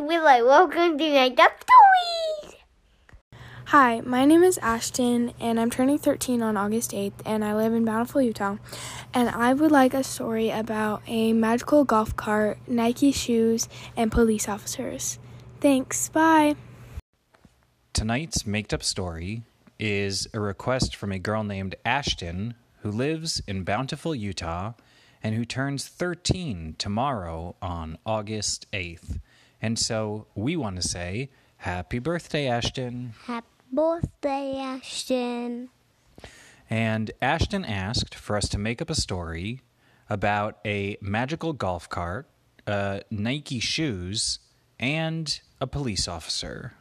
Willow. Welcome to Made Up Stories. Hi, my name is Ashton, and I'm turning 13 on August 8th, and I live in Bountiful, Utah. And I would like a story about a magical golf cart, Nike shoes, and police officers. Thanks, bye. Tonight's made up story is a request from a girl named Ashton who lives in Bountiful, Utah, and who turns 13 tomorrow on August 8th. And so we want to say, Happy birthday, Ashton. Happy birthday, Ashton. And Ashton asked for us to make up a story about a magical golf cart, uh, Nike shoes, and a police officer.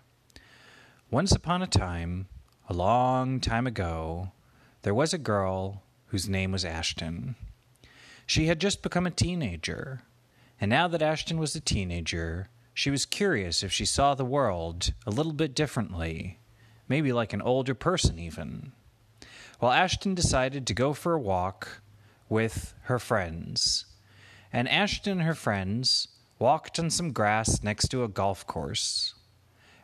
Once upon a time, a long time ago, there was a girl whose name was Ashton. She had just become a teenager, and now that Ashton was a teenager, she was curious if she saw the world a little bit differently, maybe like an older person, even. Well, Ashton decided to go for a walk with her friends. And Ashton and her friends walked on some grass next to a golf course.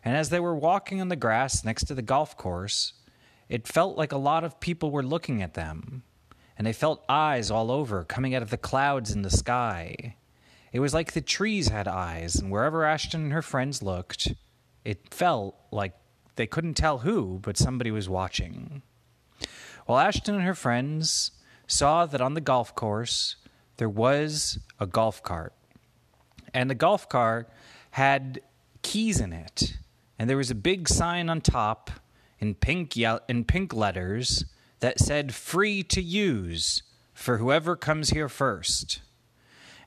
And as they were walking on the grass next to the golf course, it felt like a lot of people were looking at them and they felt eyes all over coming out of the clouds in the sky. It was like the trees had eyes, and wherever Ashton and her friends looked, it felt like they couldn't tell who, but somebody was watching. Well, Ashton and her friends saw that on the golf course there was a golf cart, and the golf cart had keys in it, and there was a big sign on top in pink in pink letters that said free to use for whoever comes here first.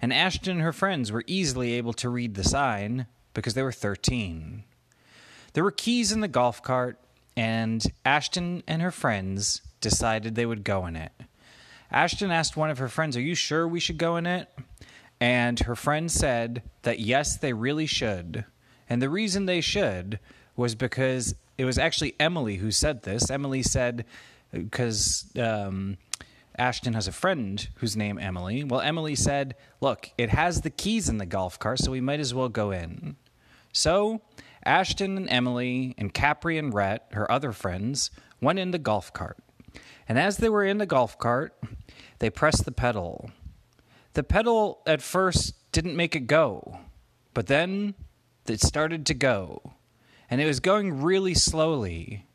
And Ashton and her friends were easily able to read the sign because they were 13. There were keys in the golf cart, and Ashton and her friends decided they would go in it. Ashton asked one of her friends, Are you sure we should go in it? And her friend said that yes, they really should. And the reason they should was because it was actually Emily who said this. Emily said because um, Ashton has a friend whose name Emily. Well, Emily said, "Look, it has the keys in the golf cart, so we might as well go in." So Ashton and Emily and Capri and Rhett, her other friends, went in the golf cart. And as they were in the golf cart, they pressed the pedal. The pedal at first didn't make it go, but then it started to go. And it was going really slowly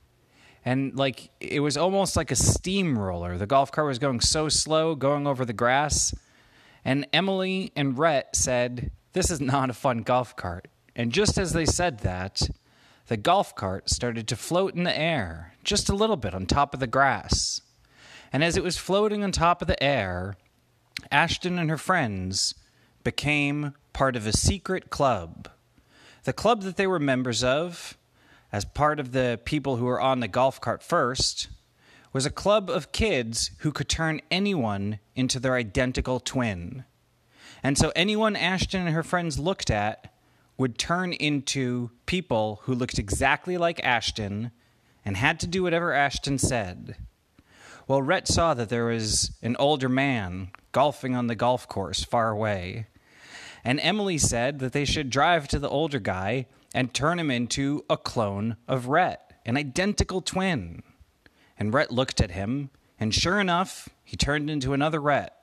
and like it was almost like a steamroller. The golf cart was going so slow, going over the grass. And Emily and Rhett said, This is not a fun golf cart. And just as they said that, the golf cart started to float in the air, just a little bit on top of the grass. And as it was floating on top of the air, Ashton and her friends became part of a secret club. The club that they were members of as part of the people who were on the golf cart first, was a club of kids who could turn anyone into their identical twin. And so anyone Ashton and her friends looked at would turn into people who looked exactly like Ashton and had to do whatever Ashton said. Well, Rhett saw that there was an older man golfing on the golf course far away. And Emily said that they should drive to the older guy and turn him into a clone of Rhett, an identical twin. And Rhett looked at him, and sure enough, he turned into another Rhett.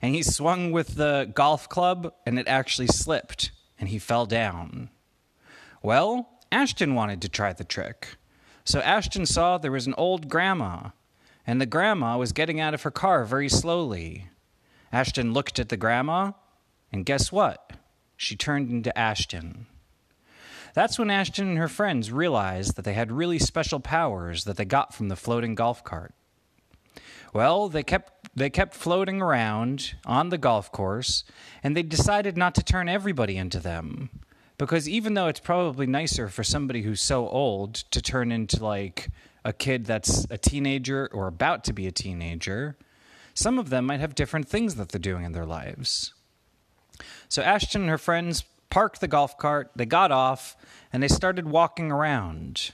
And he swung with the golf club, and it actually slipped, and he fell down. Well, Ashton wanted to try the trick. So Ashton saw there was an old grandma, and the grandma was getting out of her car very slowly. Ashton looked at the grandma, and guess what? She turned into Ashton. That's when Ashton and her friends realized that they had really special powers that they got from the floating golf cart. Well, they kept they kept floating around on the golf course, and they decided not to turn everybody into them. Because even though it's probably nicer for somebody who's so old to turn into like a kid that's a teenager or about to be a teenager, some of them might have different things that they're doing in their lives. So Ashton and her friends parked the golf cart, they got off, and they started walking around.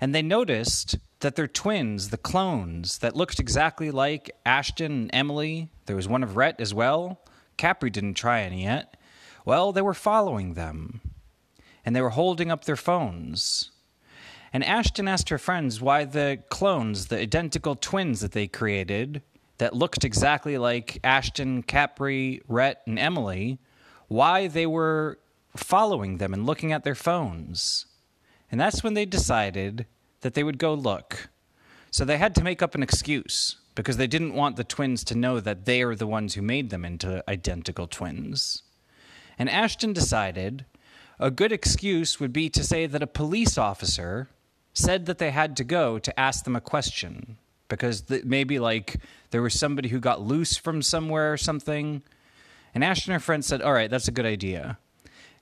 And they noticed that their twins, the clones that looked exactly like Ashton and Emily, there was one of Rhett as well. Capri didn't try any yet. Well, they were following them. and they were holding up their phones. And Ashton asked her friends why the clones, the identical twins that they created, that looked exactly like Ashton, Capri, Rhett, and Emily, why they were following them and looking at their phones. And that's when they decided that they would go look. So they had to make up an excuse because they didn't want the twins to know that they are the ones who made them into identical twins. And Ashton decided a good excuse would be to say that a police officer said that they had to go to ask them a question because th- maybe like there was somebody who got loose from somewhere or something. And Ashton and her friend said, All right, that's a good idea.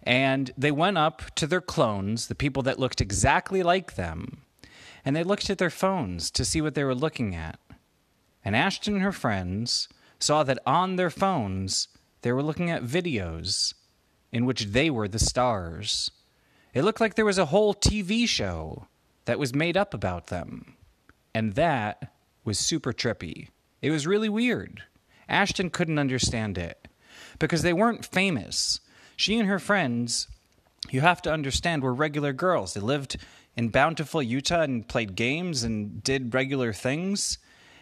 And they went up to their clones, the people that looked exactly like them, and they looked at their phones to see what they were looking at. And Ashton and her friends saw that on their phones, they were looking at videos in which they were the stars. It looked like there was a whole TV show that was made up about them. And that was super trippy. It was really weird. Ashton couldn't understand it because they weren't famous. She and her friends, you have to understand, were regular girls. They lived in Bountiful, Utah, and played games and did regular things.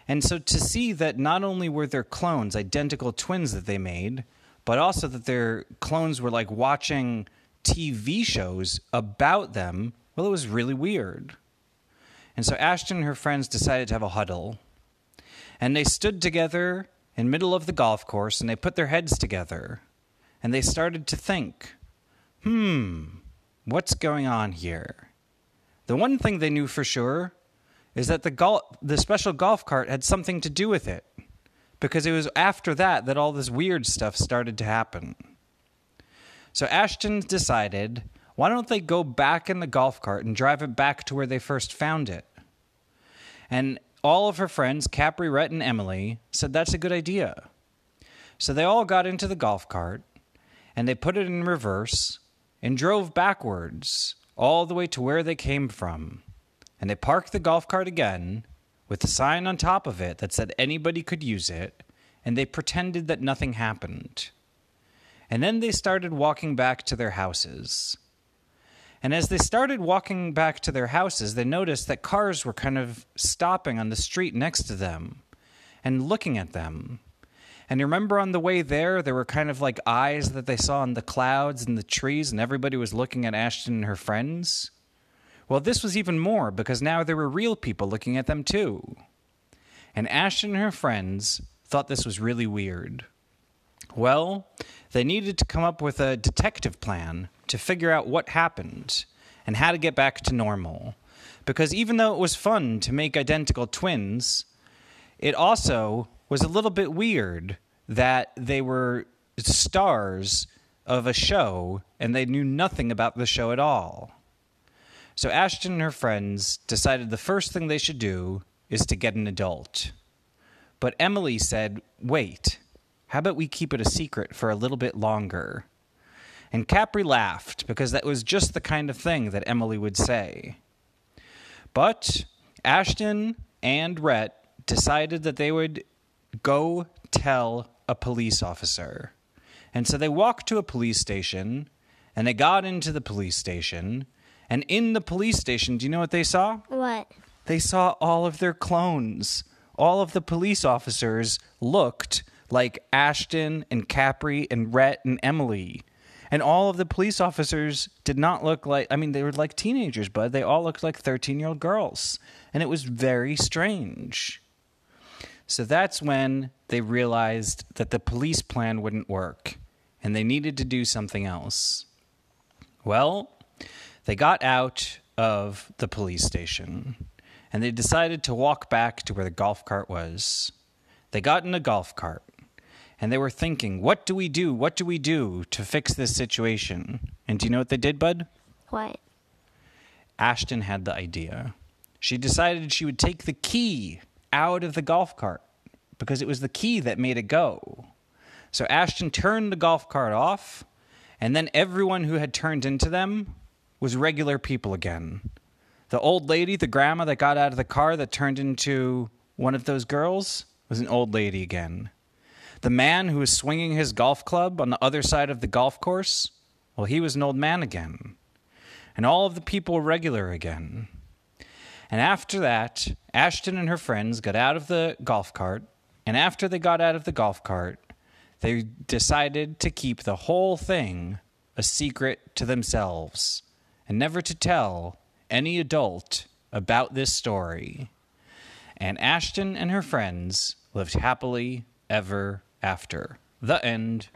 And so to see that not only were their clones identical twins that they made, but also that their clones were like watching TV shows about them, well, it was really weird. And so Ashton and her friends decided to have a huddle. And they stood together in middle of the golf course and they put their heads together. And they started to think, hmm, what's going on here? The one thing they knew for sure is that the gol- the special golf cart had something to do with it because it was after that that all this weird stuff started to happen. So Ashton decided, why don't they go back in the golf cart and drive it back to where they first found it? And all of her friends, Capri, Rhett, and Emily, said that's a good idea. So they all got into the golf cart and they put it in reverse and drove backwards all the way to where they came from. And they parked the golf cart again with a sign on top of it that said anybody could use it, and they pretended that nothing happened. And then they started walking back to their houses. And as they started walking back to their houses, they noticed that cars were kind of stopping on the street next to them and looking at them. And you remember on the way there, there were kind of like eyes that they saw in the clouds and the trees, and everybody was looking at Ashton and her friends? Well, this was even more because now there were real people looking at them too. And Ashton and her friends thought this was really weird. Well, they needed to come up with a detective plan to figure out what happened and how to get back to normal. Because even though it was fun to make identical twins, it also was a little bit weird that they were stars of a show and they knew nothing about the show at all. So Ashton and her friends decided the first thing they should do is to get an adult. But Emily said, wait, how about we keep it a secret for a little bit longer? And Capri laughed because that was just the kind of thing that Emily would say. But Ashton and Rhett decided that they would go tell a police officer. And so they walked to a police station and they got into the police station. And in the police station, do you know what they saw? What? They saw all of their clones. All of the police officers looked like Ashton and Capri and Rhett and Emily. And all of the police officers did not look like, I mean, they were like teenagers, but they all looked like 13 year old girls. And it was very strange. So that's when they realized that the police plan wouldn't work and they needed to do something else. Well, they got out of the police station and they decided to walk back to where the golf cart was. They got in a golf cart and they were thinking, what do we do? What do we do to fix this situation? And do you know what they did, Bud? What? Ashton had the idea. She decided she would take the key out of the golf cart because it was the key that made it go. So Ashton turned the golf cart off, and then everyone who had turned into them was regular people again. The old lady, the grandma that got out of the car that turned into one of those girls, was an old lady again. The man who was swinging his golf club on the other side of the golf course, well, he was an old man again. and all of the people were regular again. And after that, Ashton and her friends got out of the golf cart, and after they got out of the golf cart, they decided to keep the whole thing a secret to themselves and never to tell any adult about this story. And Ashton and her friends lived happily ever after. The end.